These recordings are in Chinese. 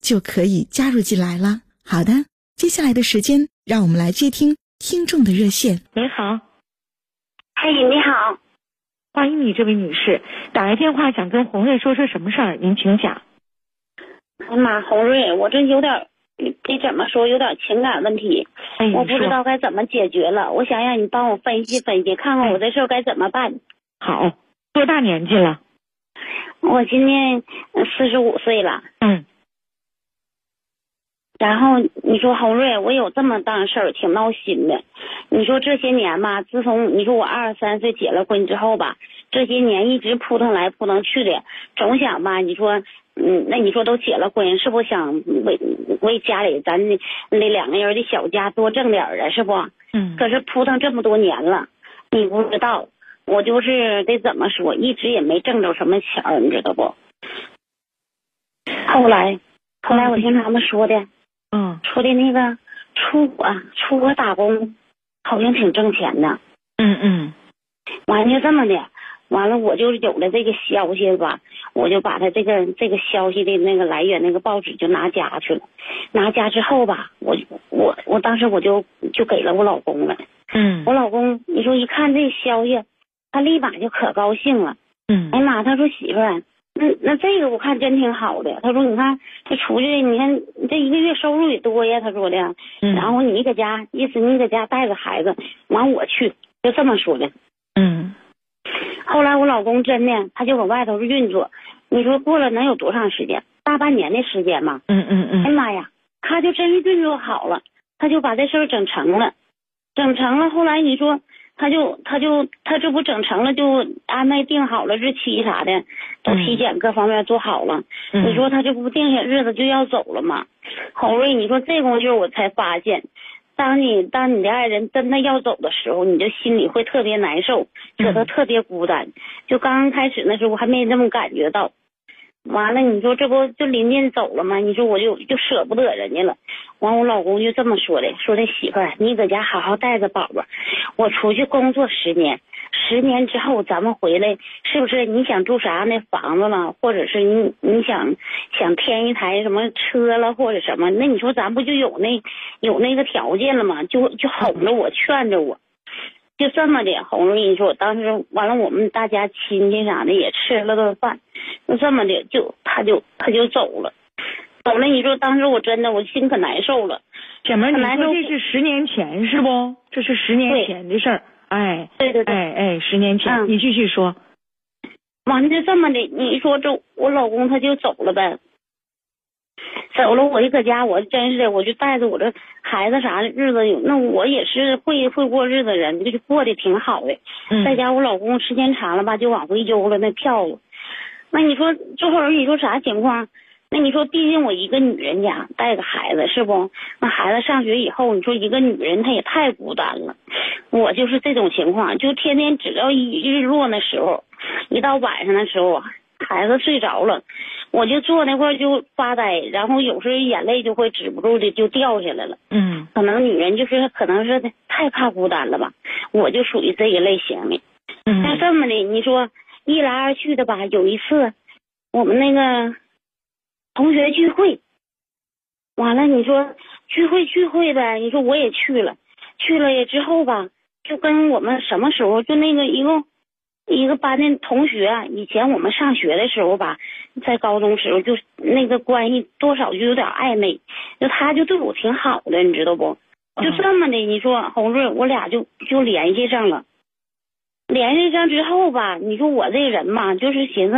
就可以加入进来了。好的，接下来的时间，让我们来接听听众的热线。你好，嘿，你好，欢迎你，这位女士，打来电话想跟红瑞说说什么事儿？您请讲。哎呀妈，红瑞，我这有点。得怎么说？有点情感问题，我不知道该怎么解决了。我想让你帮我分析分析，看看我这事该怎么办。好，多大年纪了？我今年四十五岁了。嗯。然后你说红瑞，我有这么档事儿，挺闹心的。你说这些年吧，自从你说我二十三岁结了婚之后吧，这些年一直扑腾来扑腾去的，总想吧，你说。嗯，那你说都结了婚，是不想为为家里咱那两个人的小家多挣点啊？是不？嗯。可是扑腾这么多年了，你不知道，我就是得怎么说，一直也没挣着什么钱儿，你知道不？后来，后来我听他们说的，嗯，说的那个出国出国打工，好像挺挣钱的。嗯嗯。完就这么的。完了，我就有了这个消息吧，我就把他这个这个消息的那个来源那个报纸就拿家去了。拿家之后吧，我我我当时我就就给了我老公了。嗯。我老公，你说一看这消息，他立马就可高兴了。嗯。哎呀妈，他说媳妇儿，那那这个我看真挺好的。他说你看这出去，你看这一个月收入也多呀。他说的。嗯。然后你搁家，意思你搁家带着孩子，完我去，就这么说的。嗯。后来我老公真的，他就搁外头运作，你说过了能有多长时间？大半年的时间嘛。嗯嗯嗯。哎妈呀，他就真是运作好了，他就把这事儿整成了，整成了。后来你说，他就他就他这不整成了，就安排定好了日期啥的，都体检各方面做好了。嗯。你说他这不定下日子就要走了吗？红瑞，你说这功夫我才发现。当你当你的爱人真的要走的时候，你就心里会特别难受，觉得特别孤单。就刚刚开始那时候，我还没那么感觉到。完了，你说这不就临近走了吗？你说我就就舍不得人家了。完，我老公就这么说的，说的媳妇儿，你搁家好好带着宝宝，我出去工作十年，十年之后咱们回来，是不是你想住啥样的房子了，或者是你你想想添一台什么车了，或者什么？那你说咱不就有那有那个条件了吗？就就哄着我，劝着我。就这么的，红了，你说我当时完了，我们大家亲戚啥的也吃了顿饭，就这么的，就他就他就走了，走了。你说当时我真的我心可难受了，姐妹，你说这是十年前是不？这是十年前的事儿，哎，对对对，哎哎，十年前，你继续说。完了就这么的，你说这我老公他就走了呗。走了，我就搁家，我真是的，我就带着我这孩子啥的日子，那我也是会会过日子人，就过得挺好的。在家我老公时间长了吧，就往回邮了那票子。那你说这会儿你说啥情况？那你说，毕竟我一个女人家带个孩子是不？那孩子上学以后，你说一个女人她也太孤单了。我就是这种情况，就天天只要一日落那时候，一到晚上的时候，孩子睡着了。我就坐那块就发呆，然后有时候眼泪就会止不住的就掉下来了。嗯，可能女人就是可能是太怕孤单了吧，我就属于这一类型的。嗯，那这么的，你说一来二去的吧，有一次我们那个同学聚会，完了你说聚会聚会呗，你说我也去了，去了也之后吧，就跟我们什么时候就那个一共一个班的同学，以前我们上学的时候吧，在高中时候就那个关系多少就有点暧昧，就他就对我挺好的，你知道不？就这么的，你说红瑞，我俩就就联系上了。联系上之后吧，你说我这人嘛，就是寻思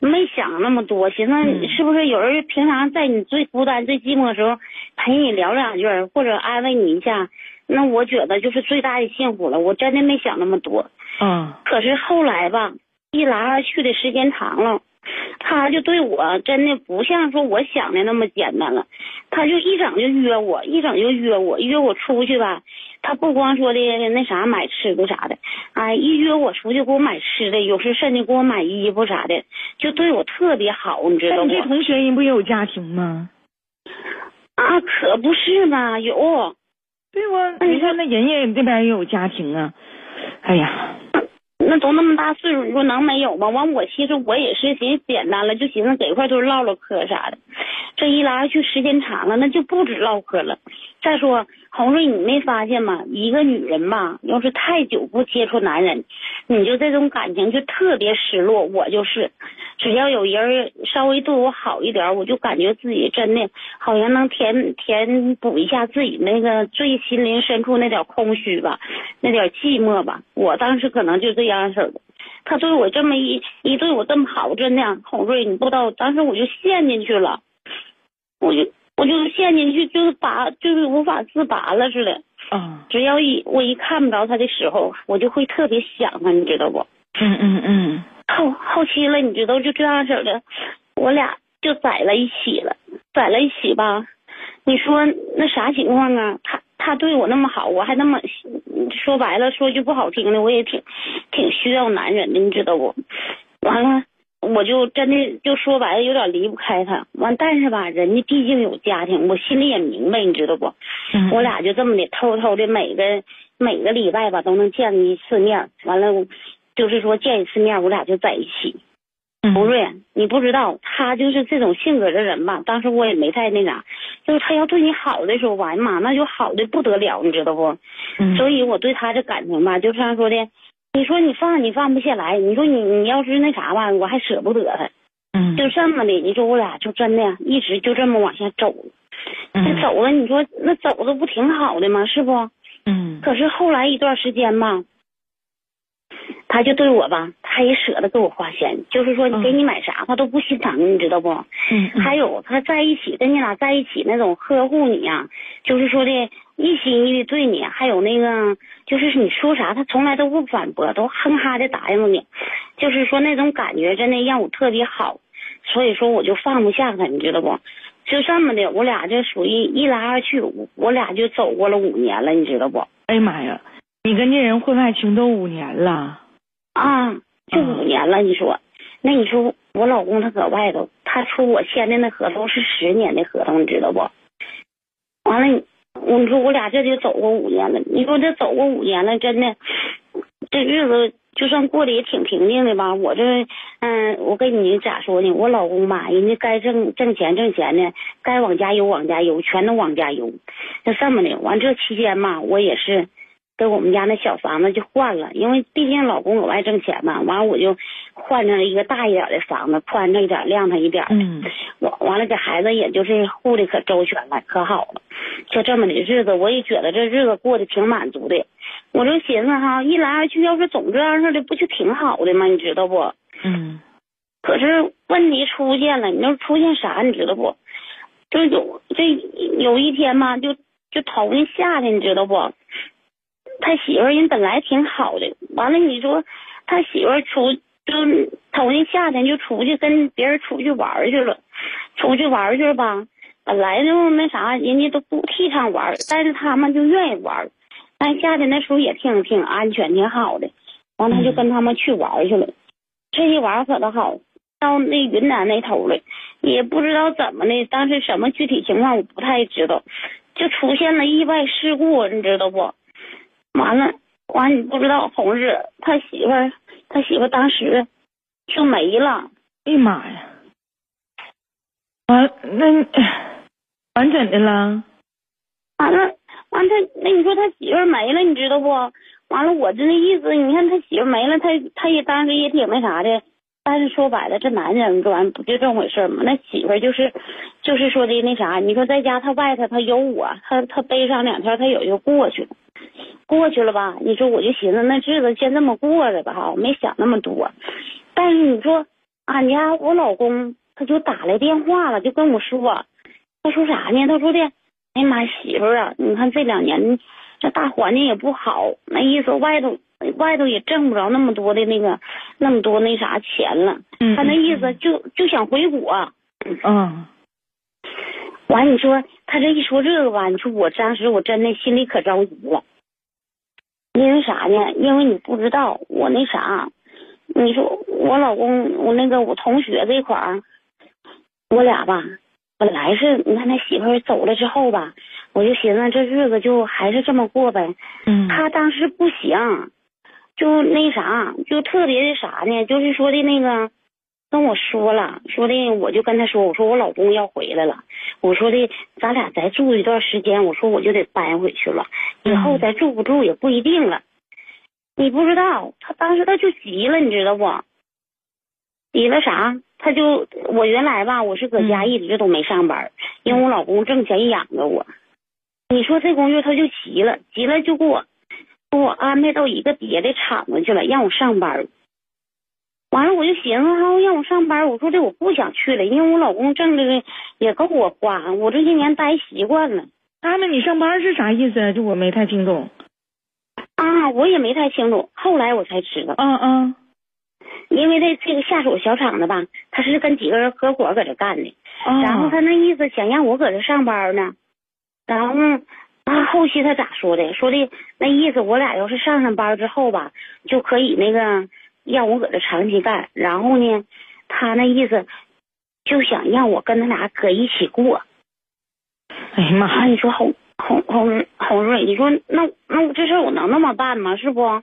没想那么多，寻思是不是有人平常在你最孤单、最寂寞的时候陪你聊两句，或者安慰你一下，那我觉得就是最大的幸福了。我真的没想那么多。嗯。可是后来吧，一来二去的时间长了。他就对我真的不像说我想的那么简单了，他就一整就约我，一整就约我，约我出去吧。他不光说的那啥买吃的啥的，哎，一约我出去给我买吃的，有时甚至给我买衣服啥的，就对我特别好，你知道吗？你这同学人不也有家庭吗？啊，可不是嘛，有。对哇，你看那人家这边也有家庭啊，哎呀。那都那么大岁数，你说能没有吗？完，我其实我也是寻思简单了，就寻思给一块堆唠唠嗑啥的。这一来二去时间长了，那就不止唠嗑了。再说，红瑞，你没发现吗？一个女人吧，要是太久不接触男人，你就这种感情就特别失落。我就是。只要有人稍微对我好一点，我就感觉自己真的好像能填填补一下自己那个最心灵深处那点空虚吧，那点寂寞吧。我当时可能就这样式的，他对我这么一一对我这么好，真的，红瑞，你不知道，当时我就陷进去了，我就我就陷进去，就是拔，就是无法自拔了似的。啊！只要一我一看不着他的时候，我就会特别想他，你知道不？嗯嗯嗯。后后期了，你知道就这样式的，我俩就在了一起了，在了一起吧。你说那啥情况啊？他他对我那么好，我还那么说白了说句不好听的，我也挺挺需要男人的，你知道不？完了，我就真的就说白了有点离不开他。完，但是吧，人家毕竟有家庭，我心里也明白，你知道不？我俩就这么的偷偷的每个每个礼拜吧都能见一次面。完了。就是说见一次面，我俩就在一起。红瑞，你不知道他就是这种性格的人吧？当时我也没太那啥，就是他要对你好的时候，完嘛那就好的不得了，你知道不？所以我对他的感情吧，就像说的，你说你放你放不下来，你说你你要是那啥吧，我还舍不得他。嗯，就这么的，你说我俩就真的一直就这么往下走。那走了，你说那走的不挺好的吗？是不？嗯。可是后来一段时间吧。他就对我吧，他也舍得给我花钱，就是说你给你买啥他都不心疼，你知道不？嗯。还有他在一起跟你俩在一起那种呵护你呀，就是说的一心一意对你，还有那个就是你说啥他从来都不反驳，都哼哈的答应你，就是说那种感觉真的让我特别好，所以说我就放不下他，你知道不？就这么的，我俩就属于一来二去，我俩就走过了五年了，你知道不？哎呀妈呀！你跟这人婚外情都五年了，啊，就五年了。你说，那你说我老公他搁外头，他出我签的那合同是十年的合同，你知道不？完了，我你说我俩这就走过五年了。你说这走过五年了，真的，这日子就算过得也挺平静的吧？我这，嗯，我跟你咋说呢？我老公吧，人家该挣挣钱挣钱的，该往家邮往家邮，全都往家邮。那这么的，完这期间嘛，我也是。给我们家那小房子就换了，因为毕竟老公额外挣钱嘛，完了我就换成了一个大一点的房子，宽敞一点，亮堂一点。嗯，完完了给孩子也就是护的可周全了，可好了。就这么的日子，我也觉得这日子过得挺满足的。我就寻思哈，一来二去，要是总这样式的，不就挺好的吗？你知道不？嗯。可是问题出现了，你说出现啥？你知道不？就有这有一天嘛，就就头年夏天，你知道不？他媳妇人本来挺好的，完了你说他媳妇出就头年夏天就出去跟别人出去玩去了，出去玩去了吧？本来就那啥，人家都不提倡玩，但是他们就愿意玩。但夏天那时候也挺挺安全，挺好的。完他就跟他们去玩去了，这一玩可倒好，到那云南那头了，也不知道怎么的，当时什么具体情况我不太知道，就出现了意外事故，你知道不？完了，完你不知道，红日他媳妇儿，他媳妇儿当时就没了。哎呀妈呀！完那完怎的了？完了，完他那你说他媳妇儿没了，你知道不？完了，我这那意思，你看他媳妇没了，他他也当时也挺那啥的。但是说白了，这男人这玩意不就这么回事吗？那媳妇就是，就是说的那啥，你说在家他外头他有我，他他背上两天他也就过去了，过去了吧？你说我就寻思那日子先这么过着吧哈，我没想那么多。但是你说俺家我老公他就打来电话了，就跟我说，他说啥呢？他说的，哎呀妈媳妇啊，你看这两年这大环境也不好，那意思外头。外头也挣不着那么多的那个，那么多那啥钱了。他那意思就就想回国。嗯。完，你说他这一说这个吧，你说我当时我真的心里可着急了。因为啥呢？因为你不知道我那啥，你说我老公，我那个我同学这块儿，我俩吧，本来是你看他媳妇走了之后吧，我就寻思这日子就还是这么过呗。嗯。他当时不行。就那啥，就特别的啥呢？就是说的那个，跟我说了，说的我就跟他说，我说我老公要回来了，我说的咱俩再住一段时间，我说我就得搬回去了，以后再住不住也不一定了。你不知道，他当时他就急了，你知道不？急了啥？他就我原来吧，我是搁家一直都没上班，因为我老公挣钱养着我。你说这工作他就急了，急了就给我。给我安排到一个别的厂子去了，让我上班。完了，我就寻思他，让我上班，我说这我不想去了，因为我老公挣的也够我花，我这些年待习惯了。他们你上班是啥意思？就我没太听懂。啊，我也没太清楚，后来我才知道。嗯嗯。因为这这个下属小厂子吧，他是跟几个人合伙搁这干的，然后他那意思想让我搁这上班呢，然后。啊后期他咋说的？说的那意思，我俩要是上上班之后吧，就可以那个让我搁这长期干。然后呢，他那意思就想让我跟他俩搁一起过。哎呀妈！你说红红红红瑞，你说那那我这事我能那么办吗？是不？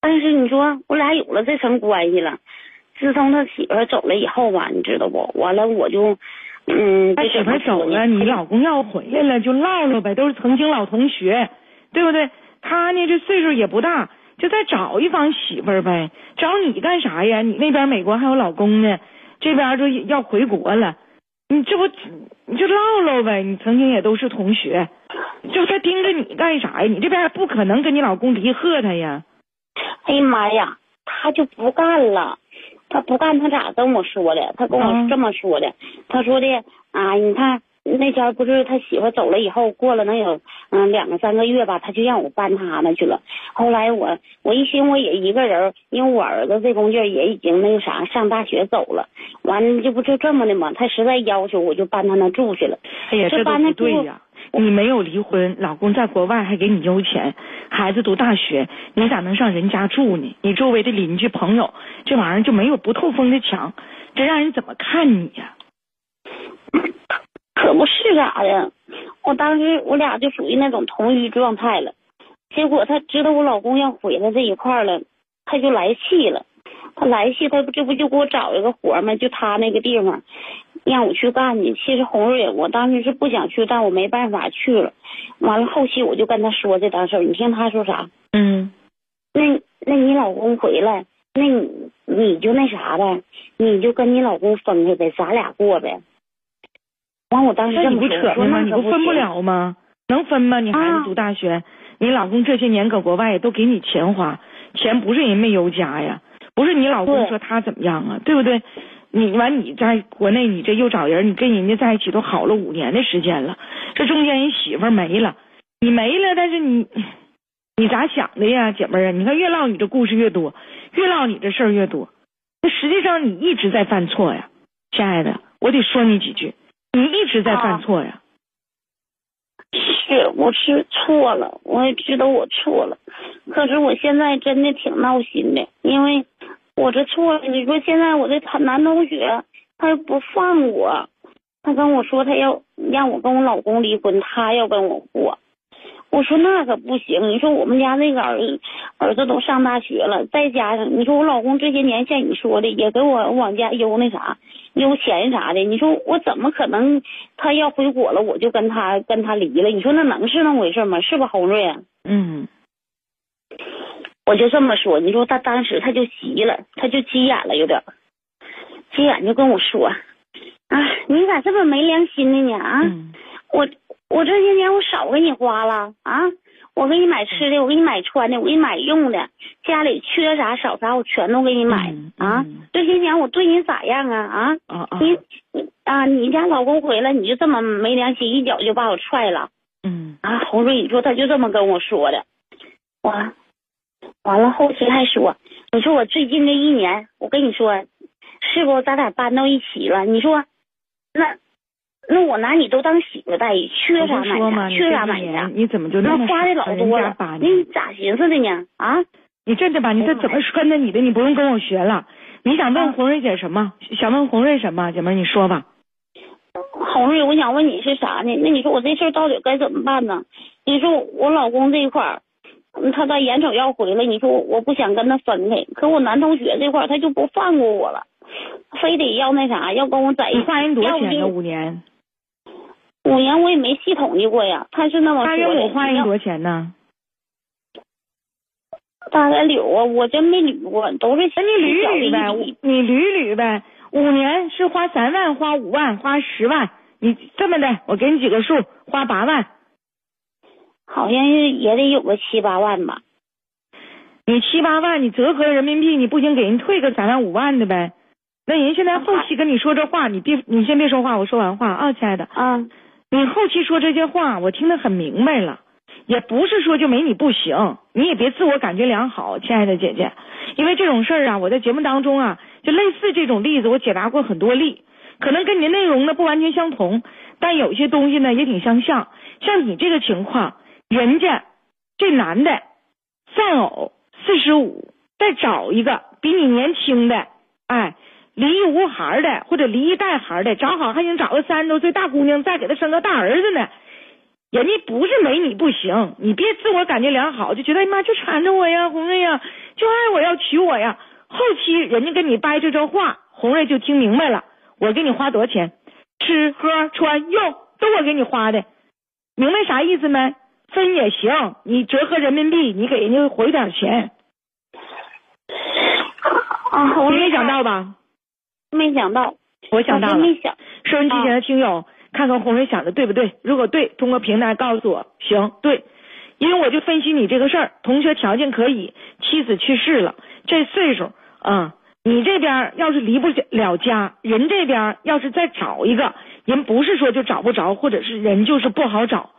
但是你说我俩有了这层关系了，自从他媳妇走了以后吧，你知道不？完了我就。嗯，他媳妇走了，你老公要回来了，就唠唠呗，都是曾经老同学，对不对？他呢，这岁数也不大，就再找一房媳妇儿呗。找你干啥呀？你那边美国还有老公呢，这边就要回国了，你这不你就唠唠呗。你曾经也都是同学，就他盯着你干啥呀？你这边不可能跟你老公离合他呀。哎呀妈呀，他就不干了。他不干，他咋跟我说的？他跟我是这么说的。他说的啊，你看那天不是他媳妇走了以后，过了能有嗯两个三个月吧，他就让我搬他那去了。后来我我一寻我也一个人，因为我儿子这工劲也已经那个啥上大学走了，完了这不就这么的嘛？他实在要求，我就搬他那住去了。哎呀，这都不对呀。你没有离婚，老公在国外还给你邮钱，孩子读大学，你咋能上人家住呢？你周围的邻居朋友，这玩意儿就没有不透风的墙，这让人怎么看你呀？可不是咋的，我当时我俩就属于那种同居状态了，结果他知道我老公要回来这一块了，他就来气了，他来气，他不这不就给我找一个活吗？就他那个地方。让我去干去，其实红瑞，我当时是不想去，但我没办法去了。完了，后期我就跟他说这档事儿，你听他说啥？嗯，那那你老公回来，那你你就那啥呗，你就跟你老公分开呗，咱俩过呗。完，我当时这么说，你不扯吗？你不分不了吗？能分吗？你孩子读大学，你老公这些年搁国外也都给你钱花，钱不是人没有家呀，不是你老公说他怎么样啊，对不对？你完，你在国内，你这又找人，你跟人家在一起都好了五年的时间了，这中间人媳妇没了，你没了，但是你，你咋想的呀，姐妹儿啊？你看越唠你这故事越多，越唠你这事儿越多，那实际上你一直在犯错呀，亲爱的，我得说你几句，你一直在犯错呀。是，我是错了，我也知道我错了，可是我现在真的挺闹心的，因为。我这错了，你说现在我这他男同学他又不放我，他跟我说他要让我跟我老公离婚，他要跟我过。我说那可不行，你说我们家那个儿儿子都上大学了，再加上你说我老公这些年像你说的也给我往家邮那啥邮钱啥的，你说我怎么可能他要回国了我就跟他跟他离了？你说那能是那么回事吗？是不红瑞？嗯。我就这么说，你说他当时他就急了，他就急眼了，有点急眼就跟我说：“啊，你咋这么没良心呢你啊？嗯我我这些年我少给你花了啊，我给你买吃的，我给你买穿的，我给你买用的，家里缺啥少啥我全都给你买、嗯啊嗯。这些年我对你咋样啊啊？你你啊，你家老公回来你就这么没良心，一脚就把我踹了嗯啊！红瑞，你说他就这么跟我说的，完完了后期还说，你说我最近这一年，我跟你说，是不咱俩搬到一起了？你说那那我拿你都当媳妇待遇，缺啥买啥，缺啥这买啥。你怎么就那么花的老多了你？咋寻思的呢？啊，你这的吧你这怎么穿的你的，你不用跟我学了。你想问啊红瑞姐什么？想问红瑞什么？姐妹，你说吧。红瑞，我想问你是啥呢？那你说我这事儿到底该怎么办呢？你说我老公这一块儿，嗯他在眼瞅要回来，你说我我不想跟他分开，可我男同学这块儿他就不放过我了，非得要那啥，要跟我在一起。你花人多少钱呢？五年？五年我也没细统计过呀，他是那么大说的。约我花人多少钱呢？大概捋啊，我真没捋过，都是那你捋捋呗，你捋捋呗。五年是花三万，花五万，花十万。你这么的，我给你几个数，花八万。好像是也得有个七八万吧。你七八万，你折合人民币，你不行给人退个三万五万的呗。那人现在后期跟你说这话，你别你先别说话，我说完话啊，亲爱的。啊，你后期说这些话，我听得很明白了，也不是说就没你不行，你也别自我感觉良好，亲爱的姐姐，因为这种事儿啊，我在节目当中啊，就类似这种例子，我解答过很多例，可能跟你的内容呢不完全相同，但有些东西呢也挺相像。像你这个情况，人家这男的丧偶四十五，再找一个比你年轻的，哎。离异无孩的，或者离异带孩的，找好还想找个三十多岁大姑娘，再给他生个大儿子呢。人家不是没你不行，你别自我感觉良好，就觉得哎妈就缠着我呀，红瑞呀，就爱我要娶我呀。后期人家跟你掰这这话，红瑞就听明白了，我给你花多少钱，吃喝穿用都我给你花的，明白啥意思没？分也行，你折合人民币，你给人家回点钱，啊，红瑞你没想到吧？没想到，我想到了。没想。收音机前的听友，看看红瑞想的对不对？如果对，通过平台告诉我，行，对，因为我就分析你这个事儿，同学条件可以，妻子去世了，这岁数啊、你这边要是离不了家，人这边要是再找一个人，不是说就找不着，或者是人就是不好找。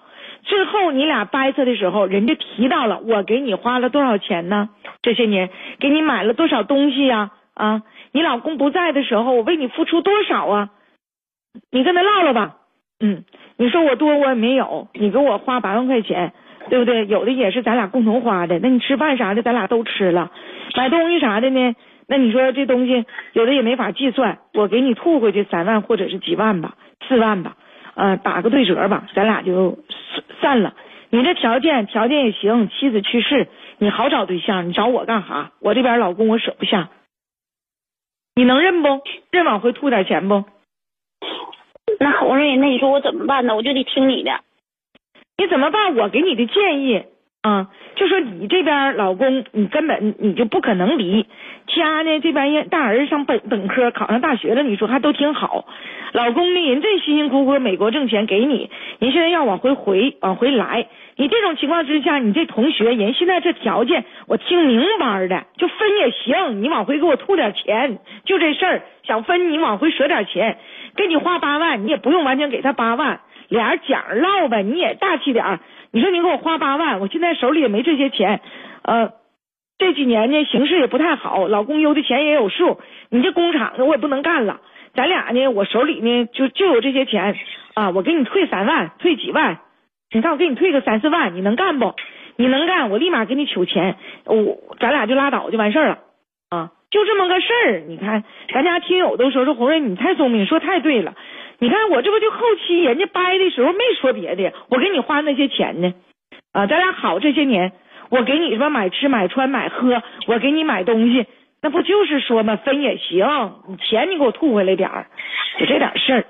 最后你俩掰扯的时候，人家提到了我给你花了多少钱呢？这些年给你买了多少东西呀、啊？你老公不在的时候，我为你付出多少啊？你跟他唠唠吧，嗯，你说我多我也没有，你给我花八万块钱，对不对？有的也是咱俩共同花的，那你吃饭啥的咱俩都吃了，买东西啥的呢？那你说这东西有的也没法计算，我给你吐回去三万或者是几万吧，四万吧，呃，打个对折吧，咱俩就散了。你这条件条件也行，妻子去世，你好找对象，你找我干哈？我这边老公我舍不下，你能认不？认往回吐点钱不？那红瑞，那你说我怎么办呢？我就得听你的。你怎么办？我给你的建议啊，就说你这边老公，你根本你就不可能离家呢。这边人大儿子上本本科，考上大学了，你说还都挺好。老公呢，人这辛辛苦苦美国挣钱给你，人现在要往回回往回来。你这种情况之下，你这同学人现在这条件，我听明白的，就分也行，你往回给我吐点钱，就这事儿，想分你往回舍点钱，给你花八万，你也不用完全给他八万。俩人讲着唠呗，你也大气点儿。你说你给我花八万，我现在手里也没这些钱，呃，这几年呢形势也不太好，老公邮的钱也有数，你这工厂呢我也不能干了，咱俩呢我手里呢就就有这些钱啊，我给你退三万，退几万，你看我给你退个三四万，你能干不？你能干，我立马给你取钱，我咱俩就拉倒就完事儿了啊，就这么个事儿。你看咱家听友都说说红瑞你太聪明，说太对了。你看我这不就后期人家掰的时候没说别的，我给你花那些钱呢，啊，咱俩好这些年，我给你什么买吃买穿买喝，我给你买东西，那不就是说嘛，分也行，你钱你给我吐回来点儿，就这点事儿，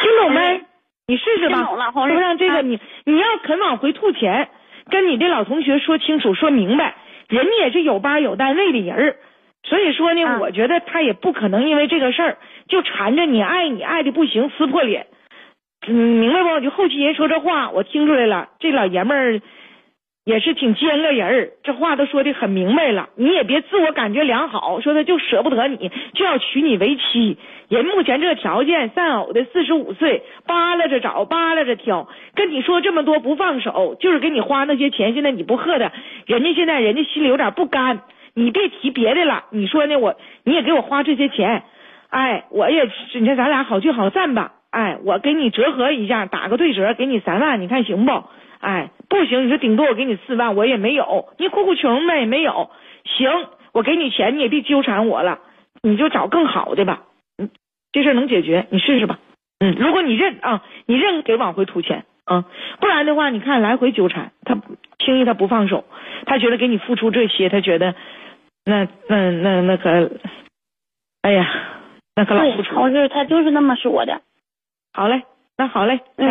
听懂没？你试试吧，不让这个啊你你要肯往回吐钱，跟你的老同学说清楚、说明白，人家也是有班有单位的人儿，所以说呢，啊我觉得他也不可能因为这个事儿就缠着你，爱你爱的不行，撕破脸。嗯，明白不？就后期人说这话，我听出来了，这老爷们儿也是挺尖个人儿，这话都说的很明白了。你也别自我感觉良好，说他就舍不得你，就要娶你为妻。人目前这条件，丧偶的四十五岁，扒拉着找，扒拉着挑，跟你说这么多不放手，就是给你花那些钱。现在你不喝的，人家现在人家心里有点不甘。你别提别的了，你说呢？我你也给我花这些钱，哎，我也你看咱俩好聚好散吧。哎，我给你折合一下，打个对折，给你三万，你看行不？哎，不行，你说顶多我给你四万，我也没有，你哭哭穷呗，没有。行，我给你钱，你也别纠缠我了，你就找更好的吧。嗯，这事儿能解决，你试试吧。嗯，如果你认啊，你认给往回吐钱啊，不然的话，你看来回纠缠，他轻易他不放手，他觉得给你付出这些，他觉得那那那那可，哎呀，那可老付对，出。同志他就是那么说的。好嘞，那好嘞，嗯